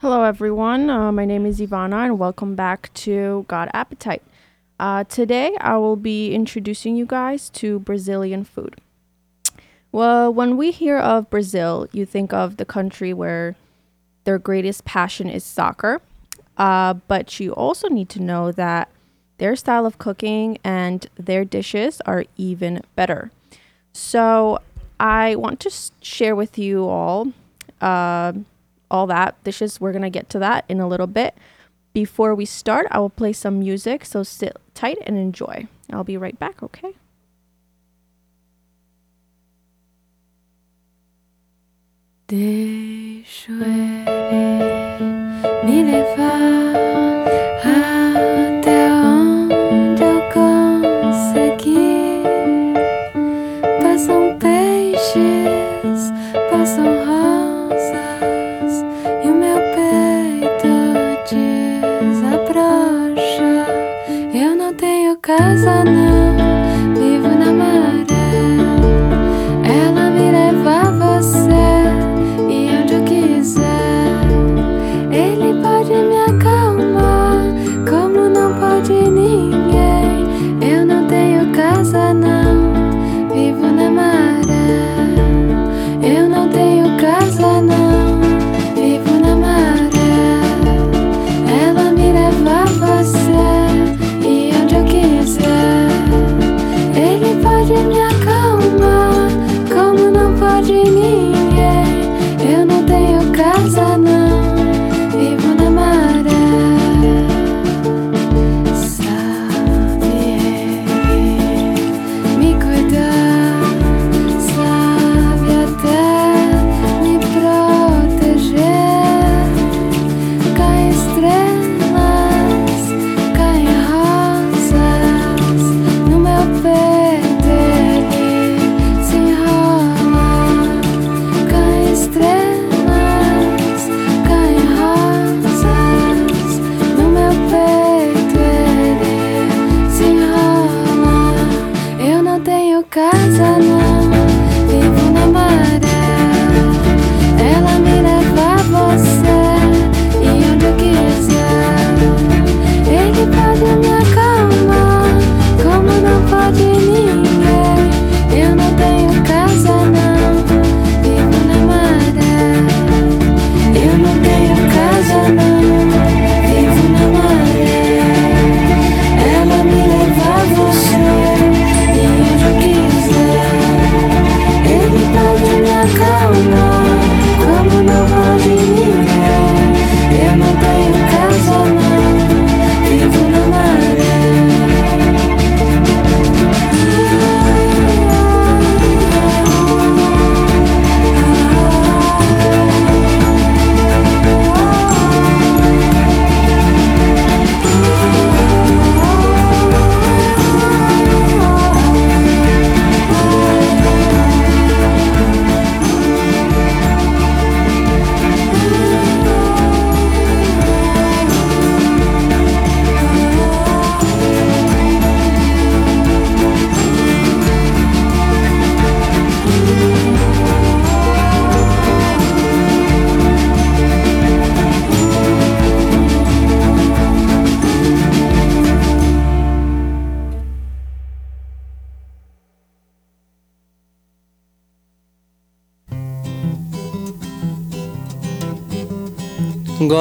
Hello, everyone. Uh, my name is Ivana, and welcome back to Got Appetite. Uh, today, I will be introducing you guys to Brazilian food. Well, when we hear of Brazil, you think of the country where their greatest passion is soccer. Uh, but you also need to know that their style of cooking and their dishes are even better. So, I want to share with you all uh, all that dishes. We're gonna get to that in a little bit. Before we start, I will play some music, so sit tight and enjoy. I'll be right back, okay?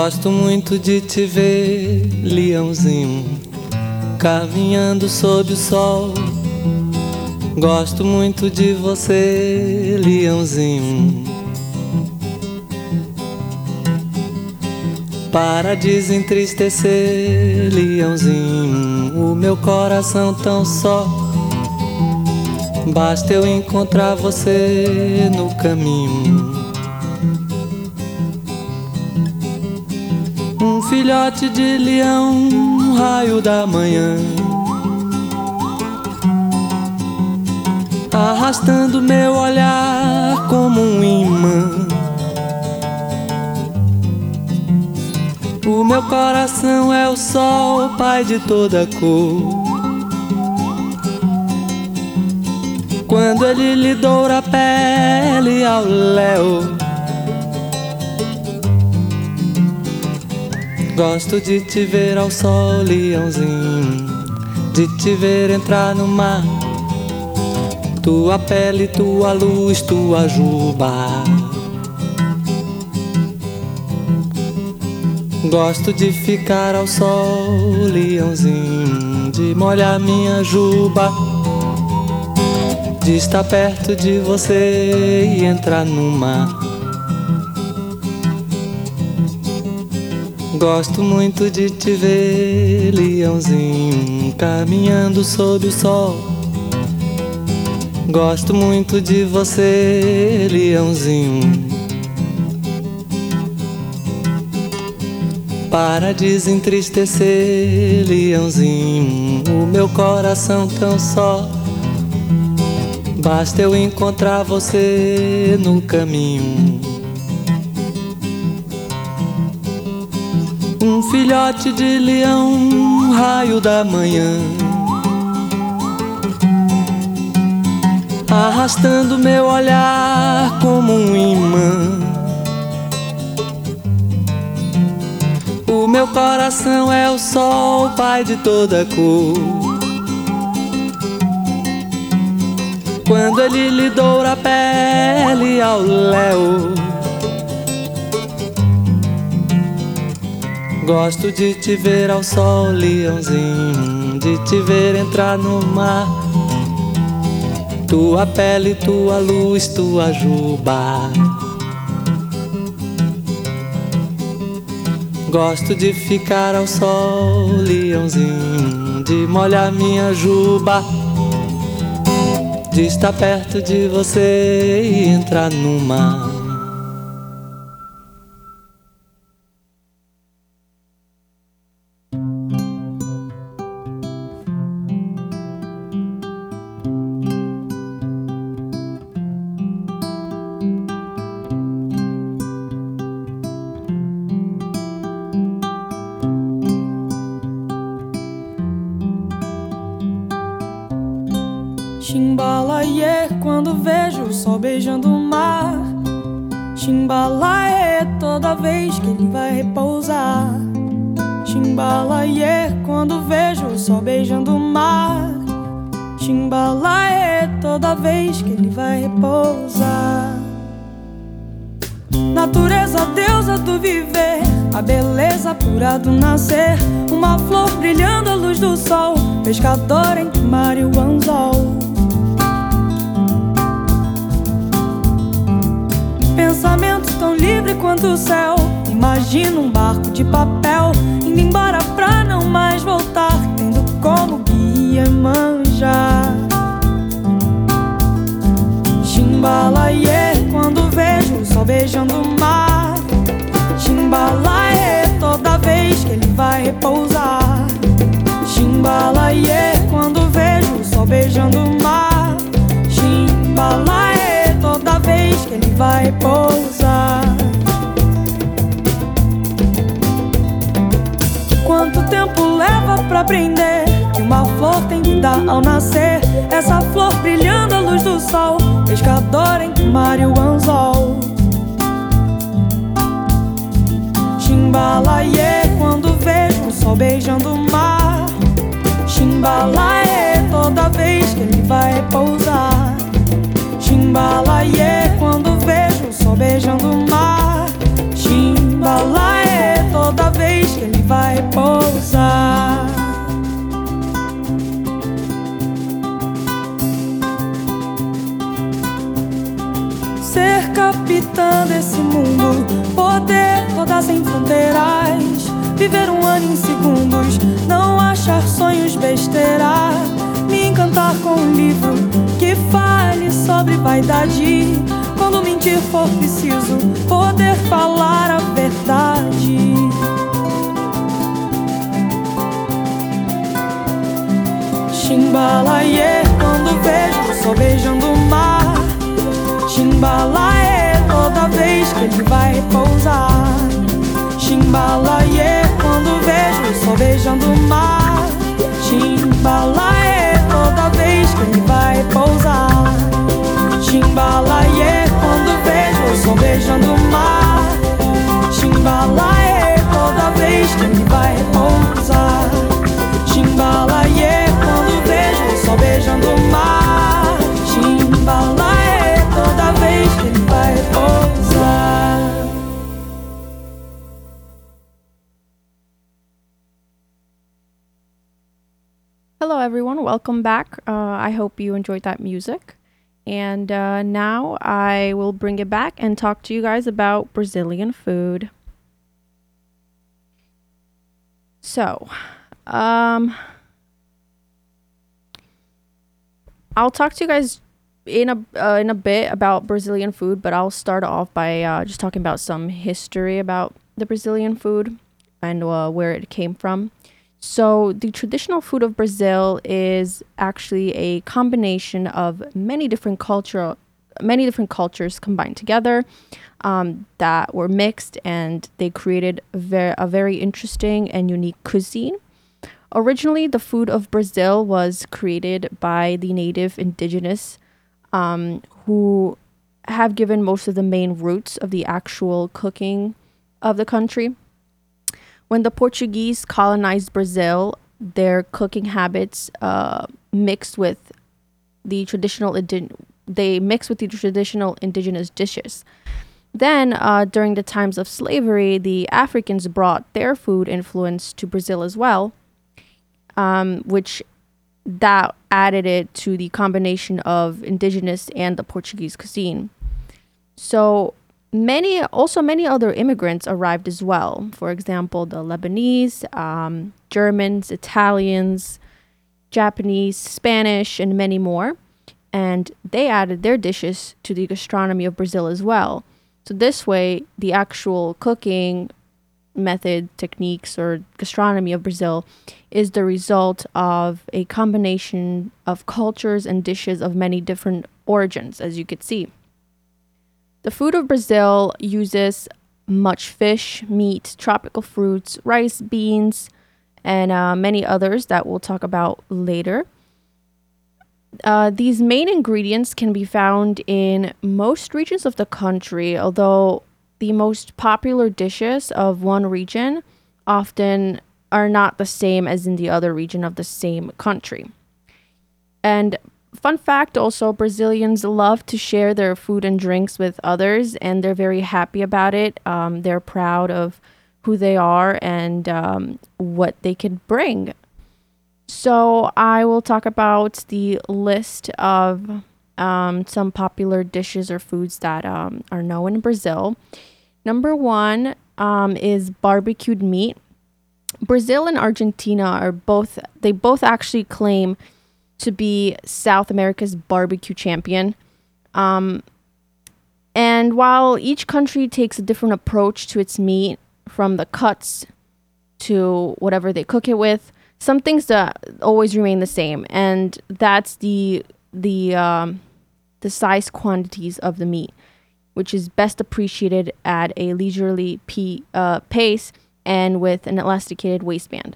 Gosto muito de te ver, leãozinho, caminhando sob o sol. Gosto muito de você, leãozinho. Para desentristecer, leãozinho, o meu coração tão só. Basta eu encontrar você no caminho. Filhote de leão, um raio da manhã. Arrastando meu olhar como um imã. O meu coração é o sol, pai de toda cor. Quando ele lhe doura a pele ao léu. Gosto de te ver ao sol, leãozinho. De te ver entrar no mar. Tua pele, tua luz, tua juba. Gosto de ficar ao sol, leãozinho. De molhar minha juba. De estar perto de você e entrar no mar. Gosto muito de te ver, leãozinho, caminhando sob o sol. Gosto muito de você, leãozinho. Para desentristecer, leãozinho, o meu coração tão só. Basta eu encontrar você no caminho. Filhote de leão, um raio da manhã. Arrastando meu olhar como um imã. O meu coração é o sol, pai de toda cor. Quando ele lhe doura a pele ao léu. Gosto de te ver ao sol, leãozinho, de te ver entrar no mar. Tua pele, tua luz, tua juba. Gosto de ficar ao sol, leãozinho, de molhar minha juba. De estar perto de você e entrar no mar. Beijando o mar. Chimbalaie, toda vez que ele vai repousar. Chimbalaie, quando vejo o sol beijando o mar. Chimbalaie, toda vez que ele vai repousar. Natureza, deusa do viver, a beleza pura do nascer. Uma flor brilhando à luz do sol, pescador entre mar e o anzol. Pensamento tão livre quanto o céu. Imagina um barco de papel indo embora pra não mais voltar, tendo como guia manjar. Chimbalaie, quando vejo o sol beijando o mar. Chimbalaie, toda vez que ele vai repousar. Chimbalaie, quando vejo o sol beijando o mar. Chimbalaie, que ele vai pousar. Quanto tempo leva pra aprender que uma flor tem que dar ao nascer? Essa flor brilhando à luz do sol, pescador entre o mar e o anzol. Chimbalaie, quando vejo o sol beijando o mar. Chimbalaie, toda vez que ele vai pousar. Chimbalaie, poder rodar sem fronteiras, viver um ano em segundos, não achar sonhos besteira, me encantar com um livro que fale sobre vaidade. Quando mentir for preciso, poder falar a verdade. Chimbalaie, quando vejo o sol beijando o mar. Chimbalaie, toda vez que ele vai pousar. Chimbalaie, quando vejo o sol beijando o mar. Chimbalaie, toda vez que ele vai pousar. Chimbalaie, quando vejo o sol beijando o mar. Chimbalaie, toda vez que ele vai pousar. Chimbalaie, quando vejo o sol beijando o mar. Chimbalaie. Hello, everyone. Welcome back. Uh, I hope you enjoyed that music. And uh, now I will bring it back and talk to you guys about Brazilian food. So, um, I'll talk to you guys in a uh, in a bit about Brazilian food, but I'll start off by uh, just talking about some history about the Brazilian food and uh, where it came from. So, the traditional food of Brazil is actually a combination of many different cultural, many different cultures combined together um, that were mixed, and they created a very, a very interesting and unique cuisine. Originally, the food of Brazil was created by the native indigenous um, who have given most of the main roots of the actual cooking of the country. When the Portuguese colonized Brazil, their cooking habits uh, mixed with the traditional they mixed with the traditional indigenous dishes. Then, uh, during the times of slavery, the Africans brought their food influence to Brazil as well, um, which that added it to the combination of indigenous and the Portuguese cuisine. So, many also many other immigrants arrived as well. For example the lebanese um, germans italians japanese spanish and many more. And they added their dishes to the gastronomy of brazil as well. So this way the actual cooking method techniques or gastronomy of brazil is the result of a combination of cultures and dishes of many different origins as you could see the food of Brazil uses much fish, meat, tropical fruits, rice, beans, and uh, many others that we'll talk about later. Uh, these main ingredients can be found in most regions of the country, although the most popular dishes of one region often are not the same as in the other region of the same country. And fun fact also Brazilians love to share their food and drinks with others, and they're very happy about it. Um, they're proud of who they are and um, what they can bring. So, I will talk about the list of um, some popular dishes or foods that um, are known in Brazil. Number one um, is barbecued meat. Brazil and Argentina are both, they both actually claim to be South America's barbecue champion. Um, and while each country takes a different approach to its meat, from the cuts to whatever they cook it with, some things that always remain the same, and that's the the um, the size quantities of the meat, which is best appreciated at a leisurely p- uh, pace and with an elasticated waistband.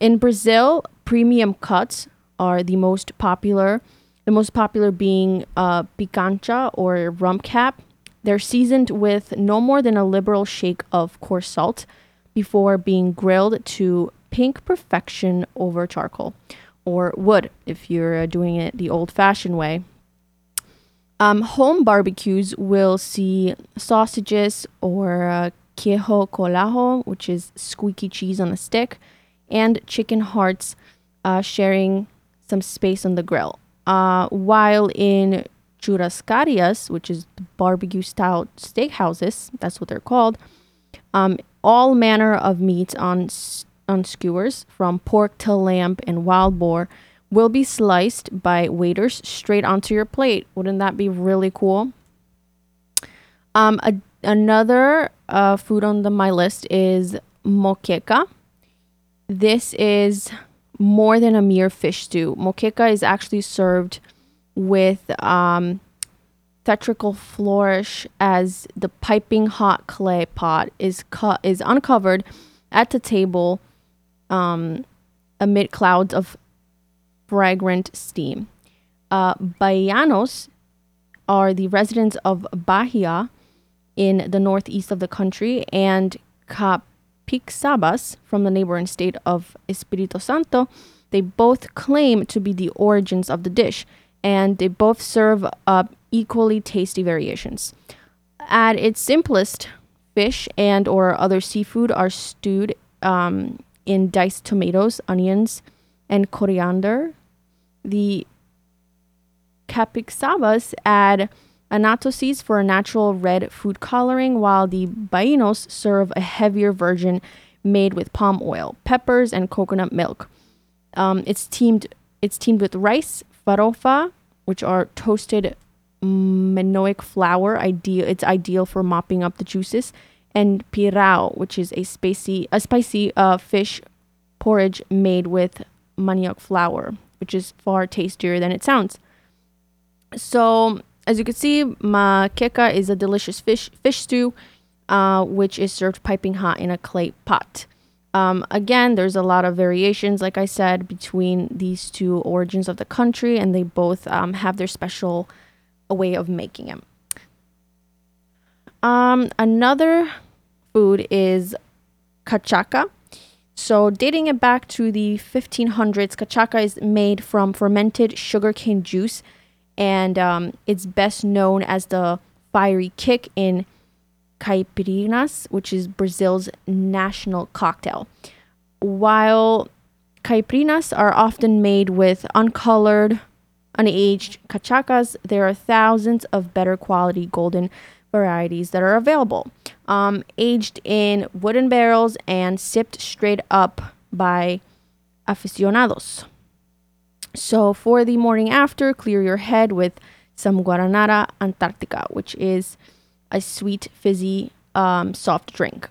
In Brazil, premium cuts are the most popular. The most popular being uh, picanha or rump cap. They're seasoned with no more than a liberal shake of coarse salt before being grilled to pink perfection over charcoal or wood if you're uh, doing it the old fashioned way. Um, home barbecues will see sausages or uh, queijo coalho, which is squeaky cheese on a stick, and chicken hearts uh, sharing some space on the grill. Uh, while in churrascarias, which is barbecue style steakhouses, that's what they're called, um, all manner of meats on, on skewers, from pork to lamb and wild boar, will be sliced by waiters straight onto your plate. Wouldn't that be really cool? Um, a, another uh, food on the, my list is moqueca. This is more than a mere fish stew. Moqueca is actually served with um, theatrical flourish as the piping hot clay pot is cut is uncovered at the table um, amid clouds of fragrant steam. Uh, Baianos are the residents of Bahia in the northeast of the country, and Capixabas from the neighboring state of Espírito Santo, they both claim to be the origins of the dish, and they both serve up equally tasty variations. At its simplest, fish and or other seafood are stewed um, in diced tomatoes, onions, and coriander. The capixabas add annatto seeds for a natural red food coloring, while the baianos serve a heavier version made with palm oil, peppers, and coconut milk. Um, it's teamed it's teamed with rice, farofa, which are toasted manioc flour. Ideal it's ideal for mopping up the juices, and pirao, which is a spicy a spicy uh, fish porridge made with manioc flour, which is far tastier than it sounds. So, as you can see, moqueca is a delicious fish fish stew, uh, which is served piping hot in a clay pot. Um, again, there's a lot of variations, like I said, between these two origins of the country, and they both um, have their special way of making them. Um, another food is cachaca. So, dating it back to the 1500s, cachaca is made from fermented sugarcane juice, and um, it's best known as the fiery kick in caipirinhas, which is Brazil's national cocktail. While caipirinhas are often made with uncolored, unaged cachacas, there are thousands of better quality golden varieties that are available. Um, aged in wooden barrels and sipped straight up by aficionados. So, for the morning after, clear your head with some Guaraná Antarctica, which is a sweet, fizzy, um, soft drink,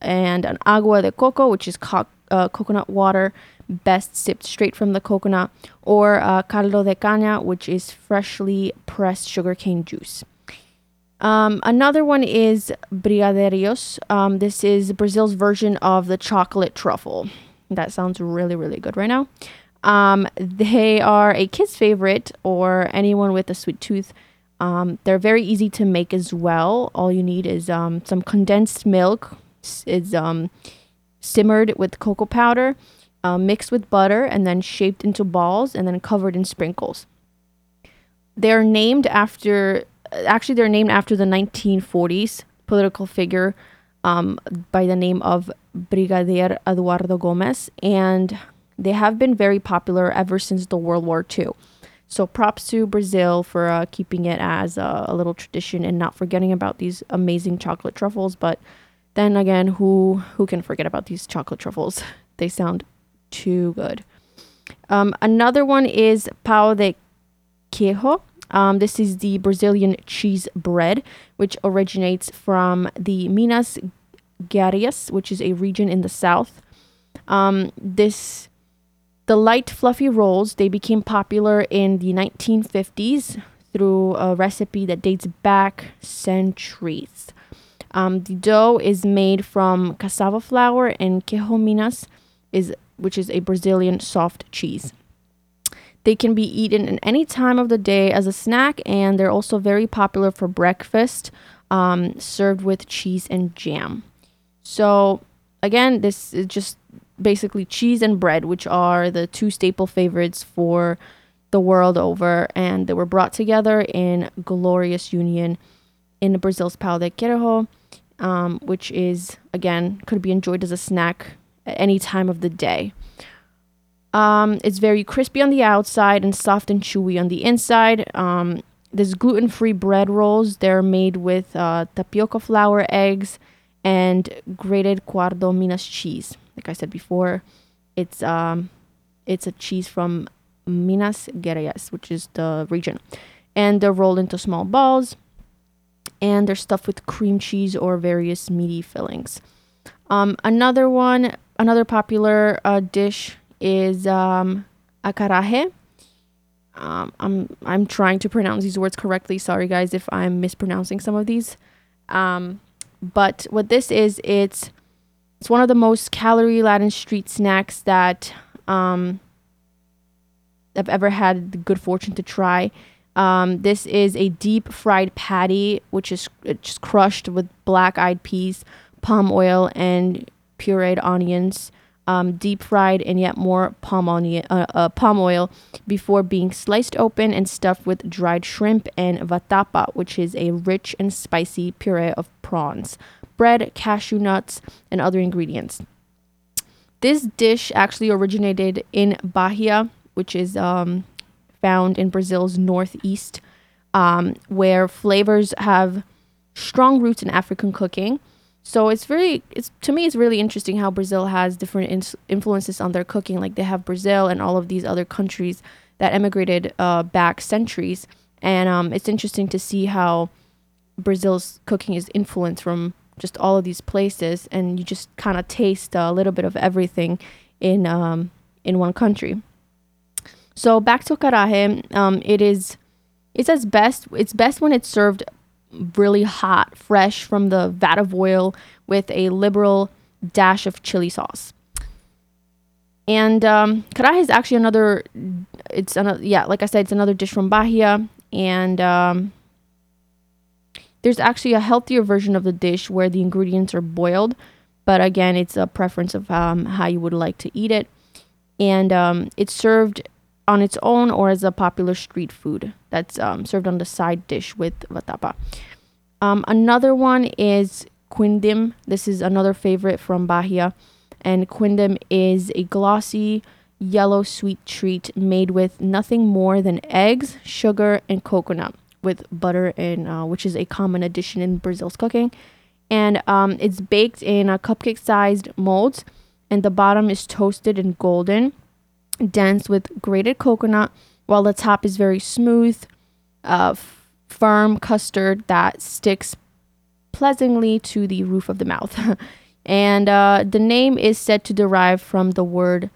and an agua de coco, which is co- uh, coconut water, best sipped straight from the coconut, or uh, caldo de caña, which is freshly pressed sugarcane juice. Um, another one is brigadeiros. Um, this is Brazil's version of the chocolate truffle. That sounds really, really good right now. Um, they are a kid's favorite or anyone with a sweet tooth. Um, they're very easy to make as well. All you need is um, some condensed milk. It's um, simmered with cocoa powder, uh, mixed with butter, and then shaped into balls and then covered in sprinkles. They're named after, actually, they're named after the 1940s political figure um, by the name of Brigadier Eduardo Gomes, and they have been very popular ever since the World War II. So props to Brazil for uh, keeping it as a, a, little tradition and not forgetting about these amazing chocolate truffles. But then again, who who can forget about these chocolate truffles? They sound too good. Um, another one is pão de queijo. Um, this is the Brazilian cheese bread, which originates from the Minas Gerais, which is a region in the south. Um, this the light, fluffy rolls, they became popular in the 1950s through a recipe that dates back centuries. Um, the dough is made from cassava flour and queijo minas, is, which is a Brazilian soft cheese. They can be eaten at any time of the day as a snack, and they're also very popular for breakfast, um, served with cheese and jam. So, again, this is just basically cheese and bread, which are the two staple favorites for the world over, and they were brought together in glorious union in Brazil's pão de queijo, um, which is again could be enjoyed as a snack at any time of the day. Um, it's very crispy on the outside and soft and chewy on the inside. Um, there's gluten-free bread rolls. They're made with uh, tapioca flour, eggs, and grated Guardo Minas cheese like I said before, it's um, it's a cheese from Minas Gerais, which is the region, and they're rolled into small balls, and they're stuffed with cream cheese or various meaty fillings. Um, another one, another popular uh, dish is um, acarajé. Um, I'm I'm trying to pronounce these words correctly. Sorry, guys, if I'm mispronouncing some of these. Um, but what this is, it's it's one of the most calorie laden street snacks that um, I've ever had the good fortune to try. Um, this is a deep fried patty, which is just crushed with black eyed peas, palm oil, and pureed onions. Um, deep fried and yet more palm, onion, uh, uh, palm oil before being sliced open and stuffed with dried shrimp and vatapa, which is a rich and spicy puree of prawns bread, cashew nuts, and other ingredients. this dish actually originated in Bahia, which is um, found in Brazil's northeast, um, where flavors have strong roots in African cooking. So it's very, it's to me, it's really interesting how Brazil has different influences on their cooking. Like they have Brazil and all of these other countries that emigrated uh, back centuries, and um, it's interesting to see how Brazil's cooking is influenced from just all of these places, and you just kind of taste a little bit of everything in um, in one country. So back to karahe, um, it is it's as best it's best when it's served really hot, fresh from the vat of oil with a liberal dash of chili sauce. And um, karahe is actually another. It's another yeah, like I said, it's another dish from Bahia, and um, there's actually a healthier version of the dish where the ingredients are boiled, but again, it's a preference of um, how you would like to eat it. And um, it's served on its own or as a popular street food that's um, served on the side dish with vatapa. Um, another one is quindim. This is another favorite from Bahia. And quindim is a glossy yellow sweet treat made with nothing more than eggs, sugar, and coconut with butter and uh, which is a common addition in Brazil's cooking. And um, it's baked in a cupcake sized molds, and the bottom is toasted and golden, dense with grated coconut, while the top is very smooth, uh, f- firm custard that sticks pleasantly to the roof of the mouth. and uh, the name is said to derive from the word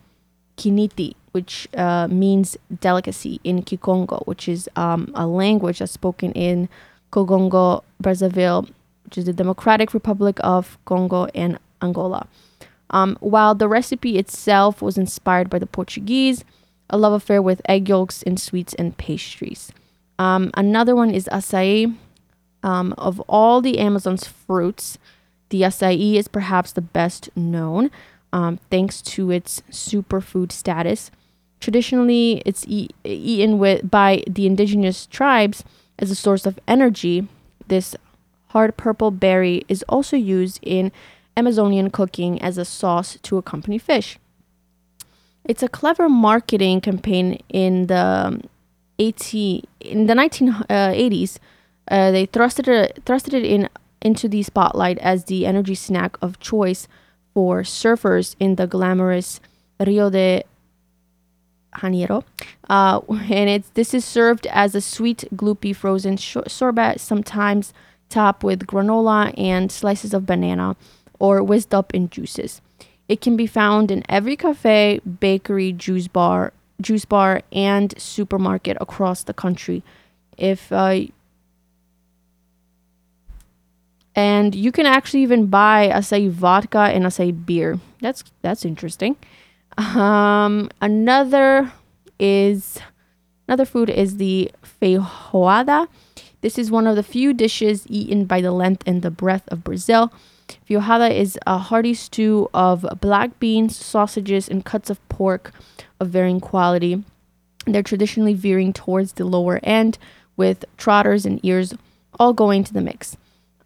kiniti, which uh, means delicacy in Kikongo, which is um, a language that's spoken in Congo, Brazzaville, which is the Democratic Republic of Congo and Angola. Um, while the recipe itself was inspired by the Portuguese, a love affair with egg yolks and sweets and pastries. Um, another one is acai. Um, of all the Amazon's fruits, the acai is perhaps the best known, um, thanks to its superfood status. Traditionally, it's e- eaten with by the indigenous tribes as a source of energy. This hard purple berry is also used in Amazonian cooking as a sauce to accompany fish. It's a clever marketing campaign in the 80 in the 1980s. Uh, they thrusted it, thrusted it in into the spotlight as the energy snack of choice for surfers in the glamorous Rio de Janeiro. Uh, and it's this is served as a sweet, gloopy frozen sh- sorbet, sometimes topped with granola and slices of banana, or whizzed up in juices. It can be found in every cafe, bakery, juice bar, juice bar, and supermarket across the country. If uh, and you can actually even buy acai vodka and acai beer. That's that's interesting. Um, another is another food is the feijoada. This is one of the few dishes eaten by the length and the breadth of Brazil. Feijoada is a hearty stew of black beans, sausages, and cuts of pork of varying quality. They're traditionally veering towards the lower end, with trotters and ears all going to the mix.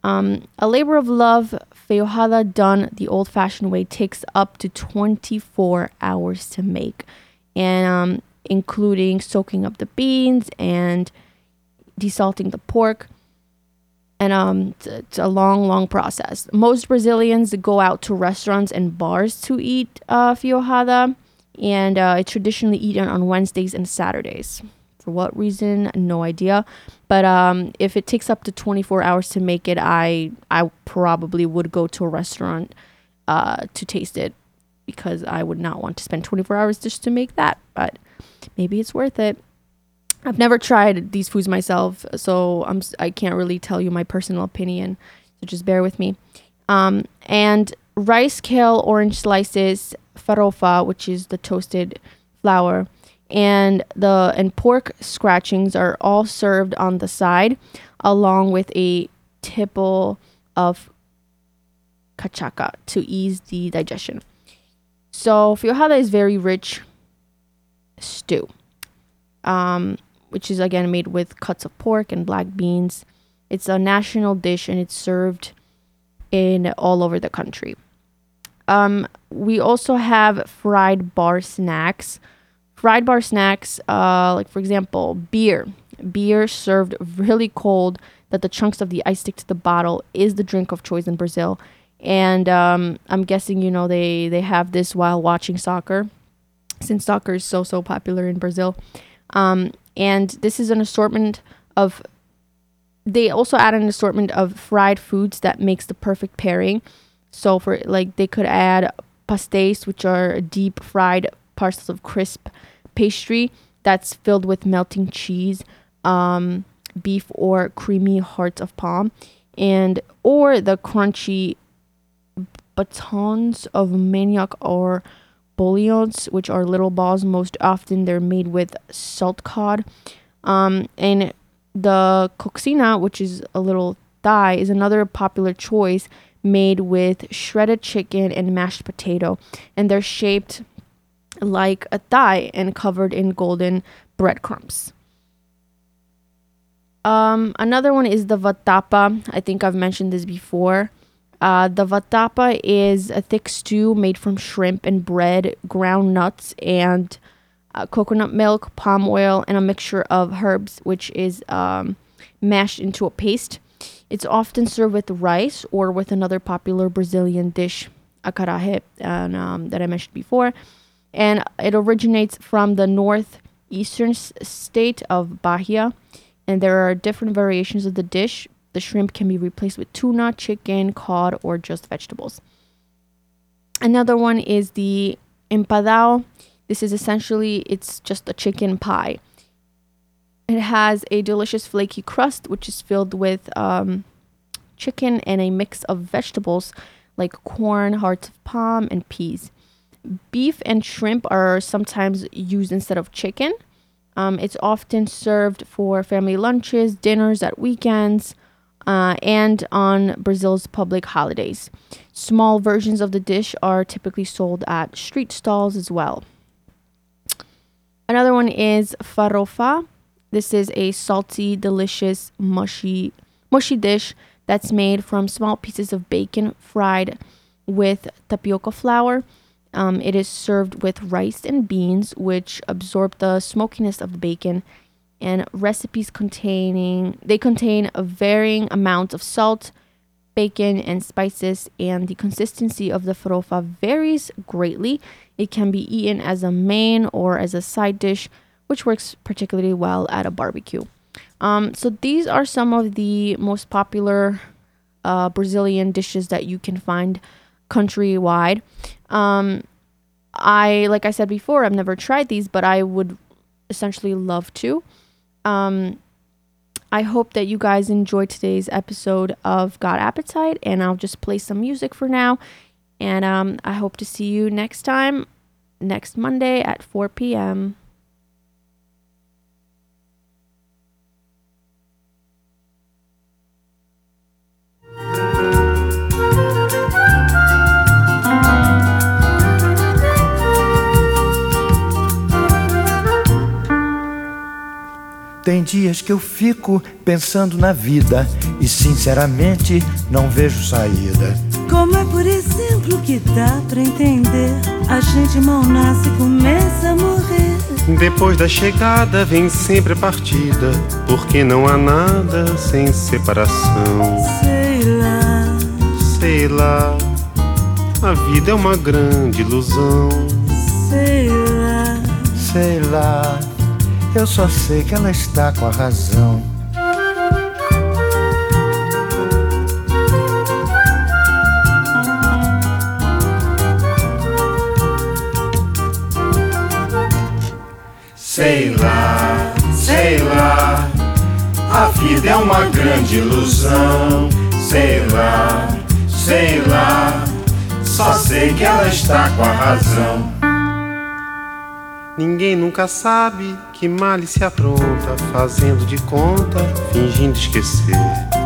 Um, a labor of love, feijoada done the old fashioned way takes up to 24 hours to make, and um, including soaking up the beans and desalting the pork. And um, it's, a long, long process. Most Brazilians go out to restaurants and bars to eat uh, feijoada, and uh, it's traditionally eaten on Wednesdays and Saturdays. For what reason? No idea. But um, if it takes up to 24 hours to make it, I I probably would go to a restaurant uh, to taste it because I would not want to spend 24 hours just to make that. But maybe it's worth it. I've never tried these foods myself, so I'm I can't really tell you my personal opinion. So just bear with me. Um, and rice, kale, orange slices, farofa, which is the toasted flour, and the and pork scratchings are all served on the side, along with a tipple of cachaca to ease the digestion. So feijoada is very rich stew, um, which is again made with cuts of pork and black beans. It's a national dish and it's served in all over the country. Um, we also have fried bar snacks. Fried bar snacks, uh, like for example, beer. Beer served really cold, that the chunks of the ice stick to the bottle is the drink of choice in Brazil. And um, I'm guessing, you know, they, they have this while watching soccer, since soccer is so, so popular in Brazil. Um, and this is an assortment of they also add an assortment of fried foods that makes the perfect pairing. So for like they could add pastéis, which are deep fried parcels of crisp pastry that's filled with melting cheese, um, beef or creamy hearts of palm, and or the crunchy batons of manioc or bolinhos, which are little balls. Most often they're made with salt cod. Um, and the coxinha, which is a little thigh, is another popular choice made with shredded chicken and mashed potato. And they're shaped like a thigh and covered in golden breadcrumbs. Um, another one is the vatapa. I think I've mentioned this before. Uh, the vatapa is a thick stew made from shrimp and bread, ground nuts, and uh, coconut milk, palm oil, and a mixture of herbs, which is um, mashed into a paste. It's often served with rice or with another popular Brazilian dish, acarajé, and, um, that I mentioned before. And it originates from the northeastern state of Bahia. And there are different variations of the dish. The shrimp can be replaced with tuna, chicken, cod, or just vegetables. Another one is the empadao. This is essentially it's just a chicken pie. It has a delicious flaky crust, which is filled with um, chicken and a mix of vegetables like corn, hearts of palm, and peas. Beef and shrimp are sometimes used instead of chicken. Um, it's often served for family lunches, dinners at weekends, uh, and on Brazil's public holidays. Small versions of the dish are typically sold at street stalls as well. Another one is farofa. This is a salty, delicious, mushy, mushy dish that's made from small pieces of bacon fried with tapioca flour. Um, it is served with rice and beans, which absorb the smokiness of the bacon. And recipes containing they contain a varying amount of salt, bacon, and spices, and the consistency of the farofa varies greatly. It can be eaten as a main or as a side dish, which works particularly well at a barbecue. Um, so these are some of the most popular uh, Brazilian dishes that you can find countrywide. Um, I, like I said before, I've never tried these, but I would essentially love to. Um, I hope that you guys enjoyed today's episode of Got Appetite, and I'll just play some music for now. And um, I hope to see you next time, next Monday at 4 p.m. Tem dias que eu fico pensando na vida e sinceramente não vejo saída. Como é, por exemplo, que dá pra entender? A gente mal nasce e começa a morrer. Depois da chegada vem sempre a partida, porque não há nada sem separação. Sei lá, Sei lá, a vida é uma grande ilusão. sei lá. Sei lá, eu só sei que ela está com a razão. Sei lá, sei lá, a vida é uma grande ilusão. Sei lá, sei lá, só sei que ela está com a razão. Ninguém nunca sabe que male se apronta, fazendo de conta, fingindo esquecer.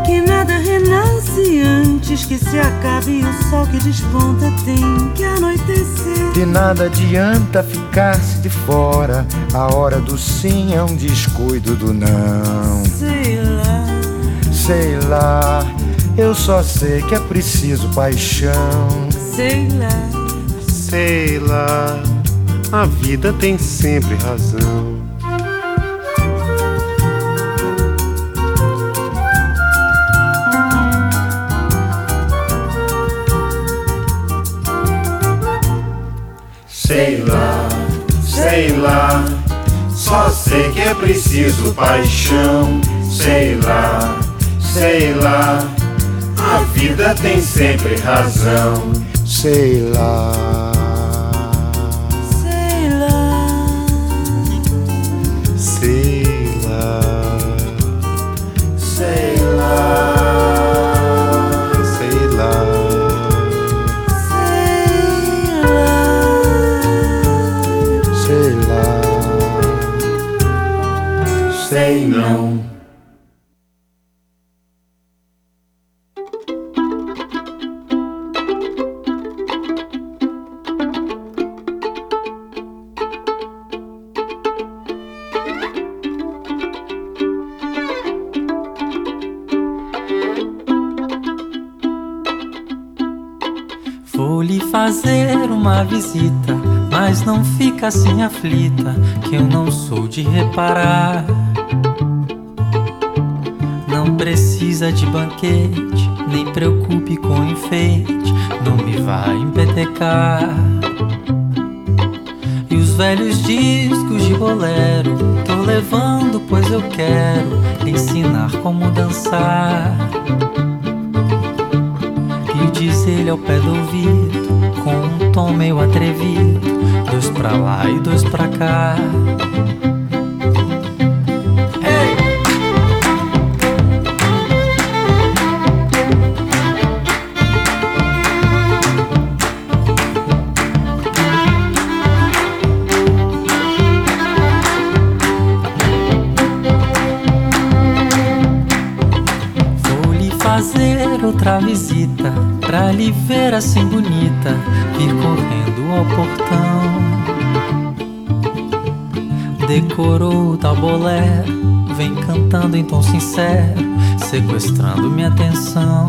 Que nada renasce antes que se acabe e o sol que desponta tem que anoitecer. De nada adianta ficar-se de fora. A hora do sim é um descuido do não. Sei lá, Sei lá, eu só sei que é preciso paixão. sei lá. Sei lá, a vida tem sempre razão. Sei lá, sei lá, só sei que é preciso paixão. Sei lá, sei lá, a vida tem sempre razão. Sei lá. Fazer uma visita, mas não fica assim aflita, que eu não sou de reparar. Não precisa de banquete, nem preocupe com enfeite, não me vai empetecar. E os velhos discos de bolero, tô levando, pois eu quero ensinar como dançar. Ele ao pé do ouvido, com um tom meio atrevido: dois pra lá e dois pra cá. Outra visita Pra lhe ver assim bonita Vir correndo ao portão. Decorou o tal bolero Vem cantando em tom sincero Sequestrando minha atenção.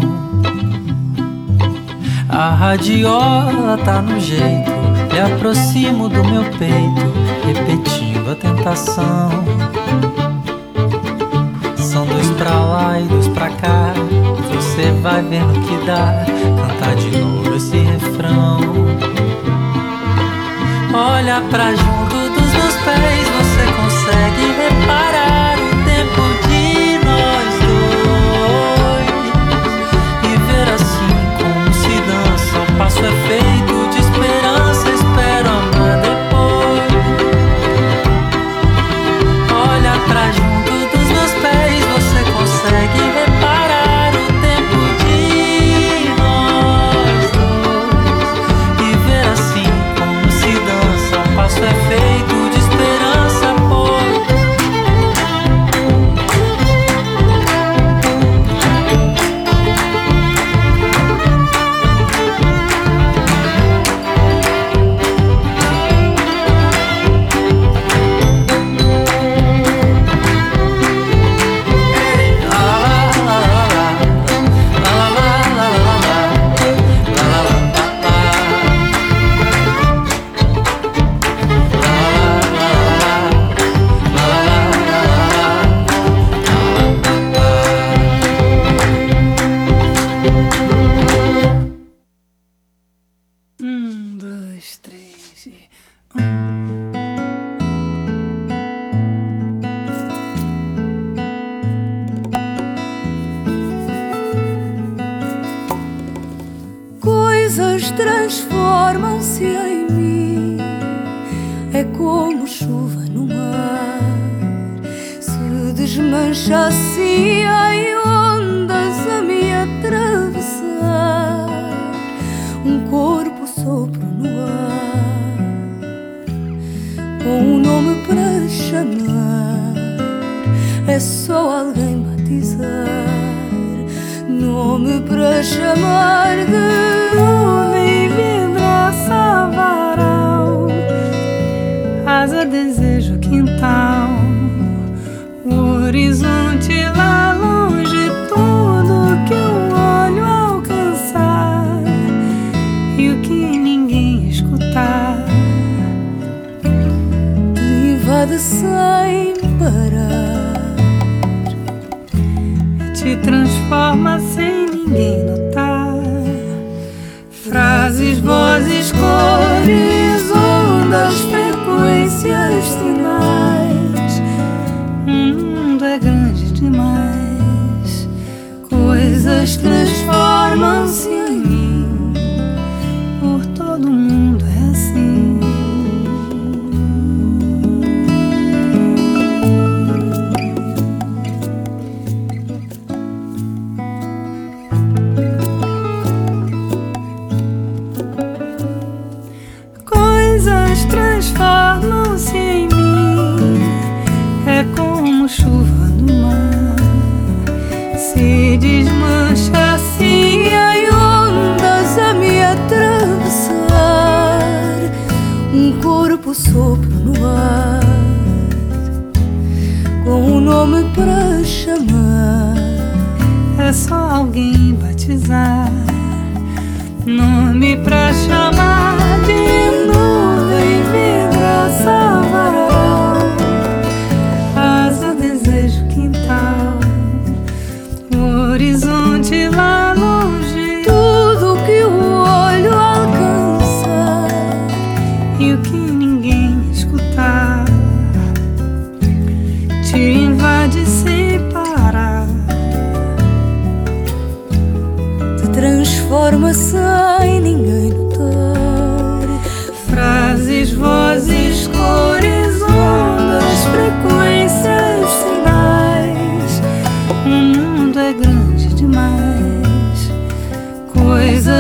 A radiola tá no jeito Me aproximo do meu peito Repetindo a tentação são dois pra lá e dois pra cá. Você vai vendo que dá. Cantar de novo esse refrão. Olha pra junto dos meus pés. Você consegue reparar desmancha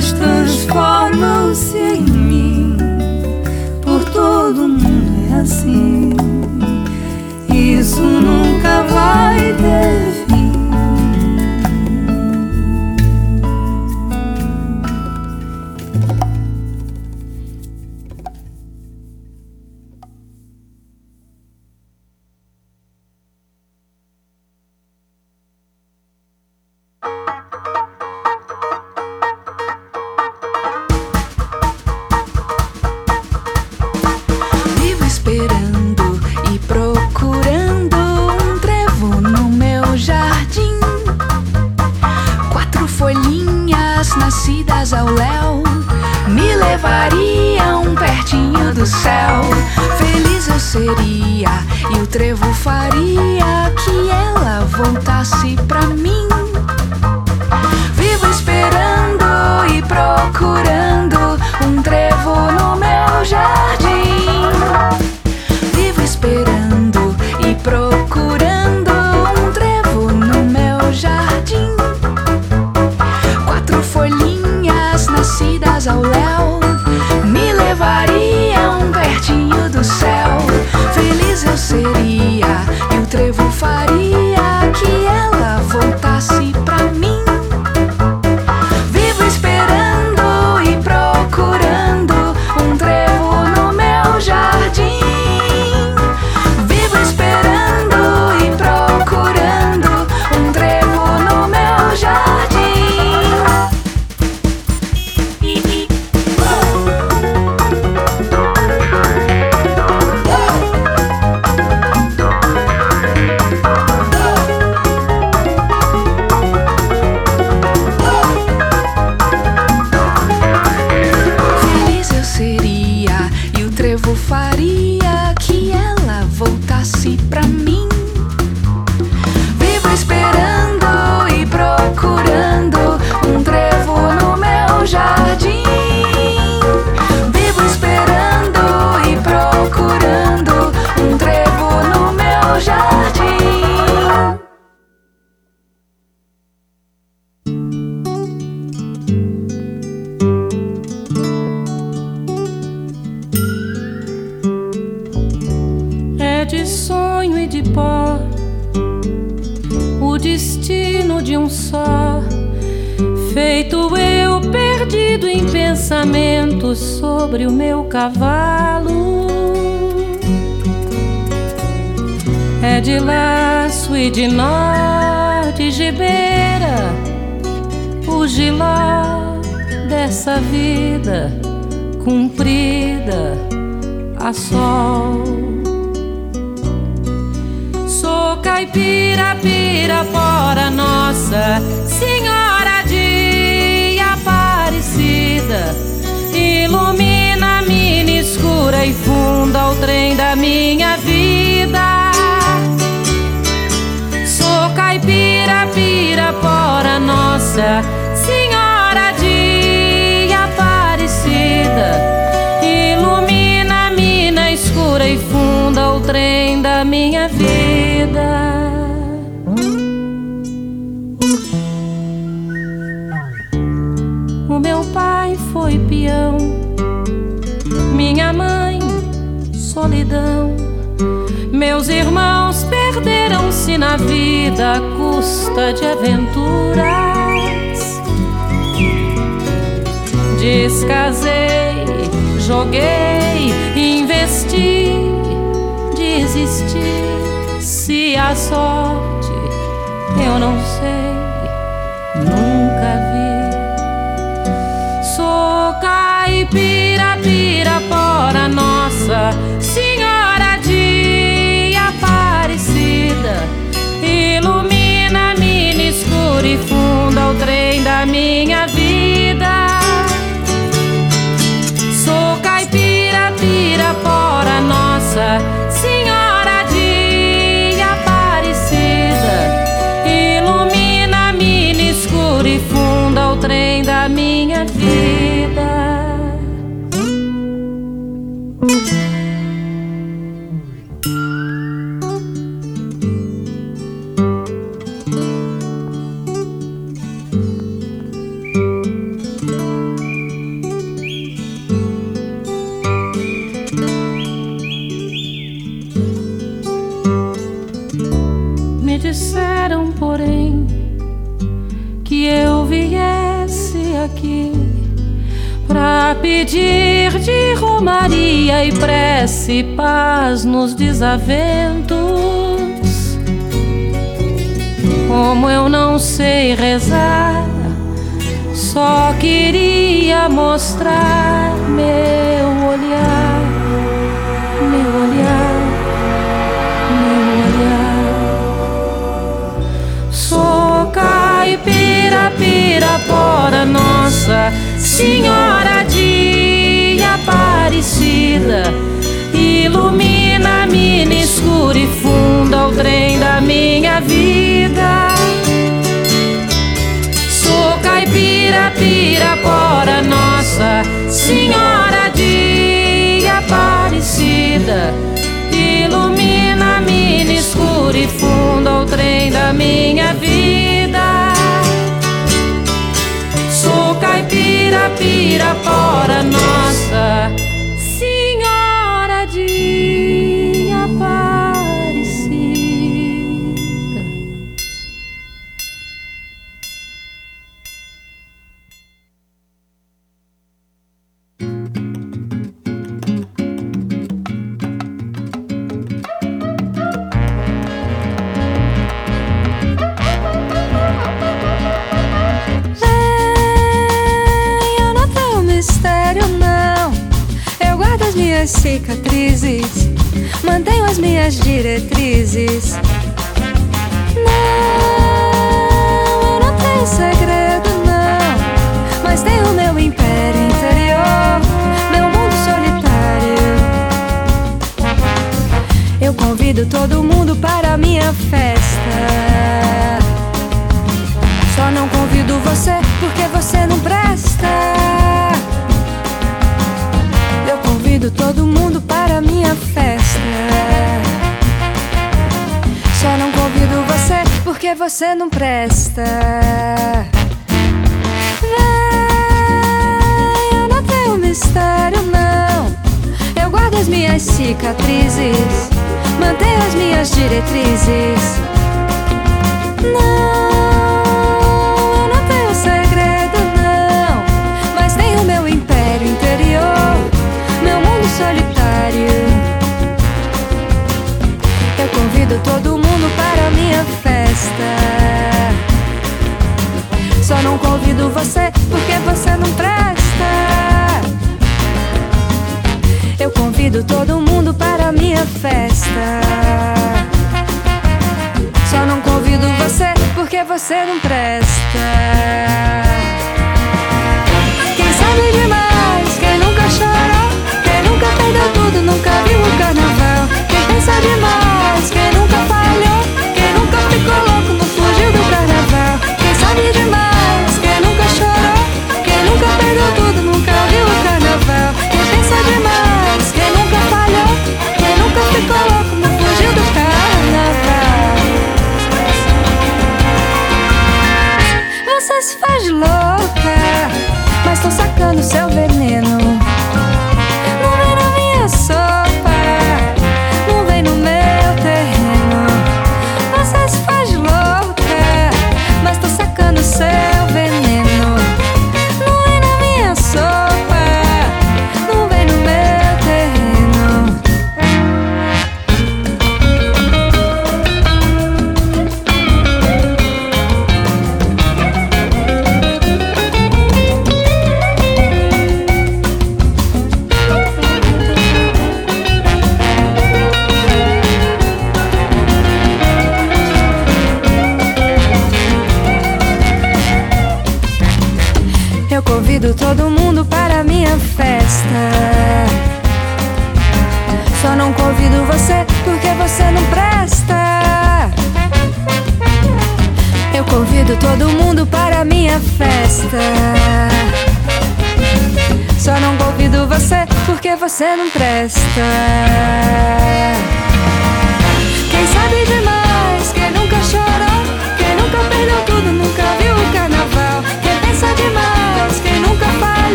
Transformam-se em mim. Por todo mundo é assim. Isso nunca vai ter. de lá dessa vida cumprida a sol. Sou caipira, pira, fora nossa Senhora de Aparecida. Ilumina a mina escura e funda o trem da minha vida. Sou caipira, pira, fora nossa trem da minha vida. O meu pai foi peão, minha mãe, solidão. Meus irmãos perderam-se na vida à custa de aventuras. Descasei, joguei, investi, Se a sorte eu não sei, nunca vi. Sou caipira, pirapora, Nossa e prece paz nos desaventos. Como eu não sei rezar, só queria mostrar meu olhar, meu olhar, meu olhar. Sou caipira, pirapora, Nossa Senhora de Aparecida. Ilumina a mina escura e funda o trem da minha vida. Sou caipira, pirapora, Nossa Senhora de Aparecida. Ilumina a mina escura e funda o trem da minha vida. pira, pira, fora nossa. Cicatrizes, mantenho as minhas diretrizes. Não, eu não tenho segredo, não. Mas tenho meu império interior, meu mundo solitário. Eu convido todo mundo para a minha festa. Só não convido você festa. Só não convido você porque você não presta. Vem, eu não tenho mistério, não. Eu guardo as minhas cicatrizes, mantenho as minhas diretrizes. Não, eu convido todo mundo para minha festa. Só não convido você porque você não presta. Eu convido todo mundo para minha festa. você não presta. Quem sabe demais, quem nunca chorou, quem nunca perdeu tudo, nunca viu o carnaval. Quem pensa demais, quem nunca tô sacando seu veneno.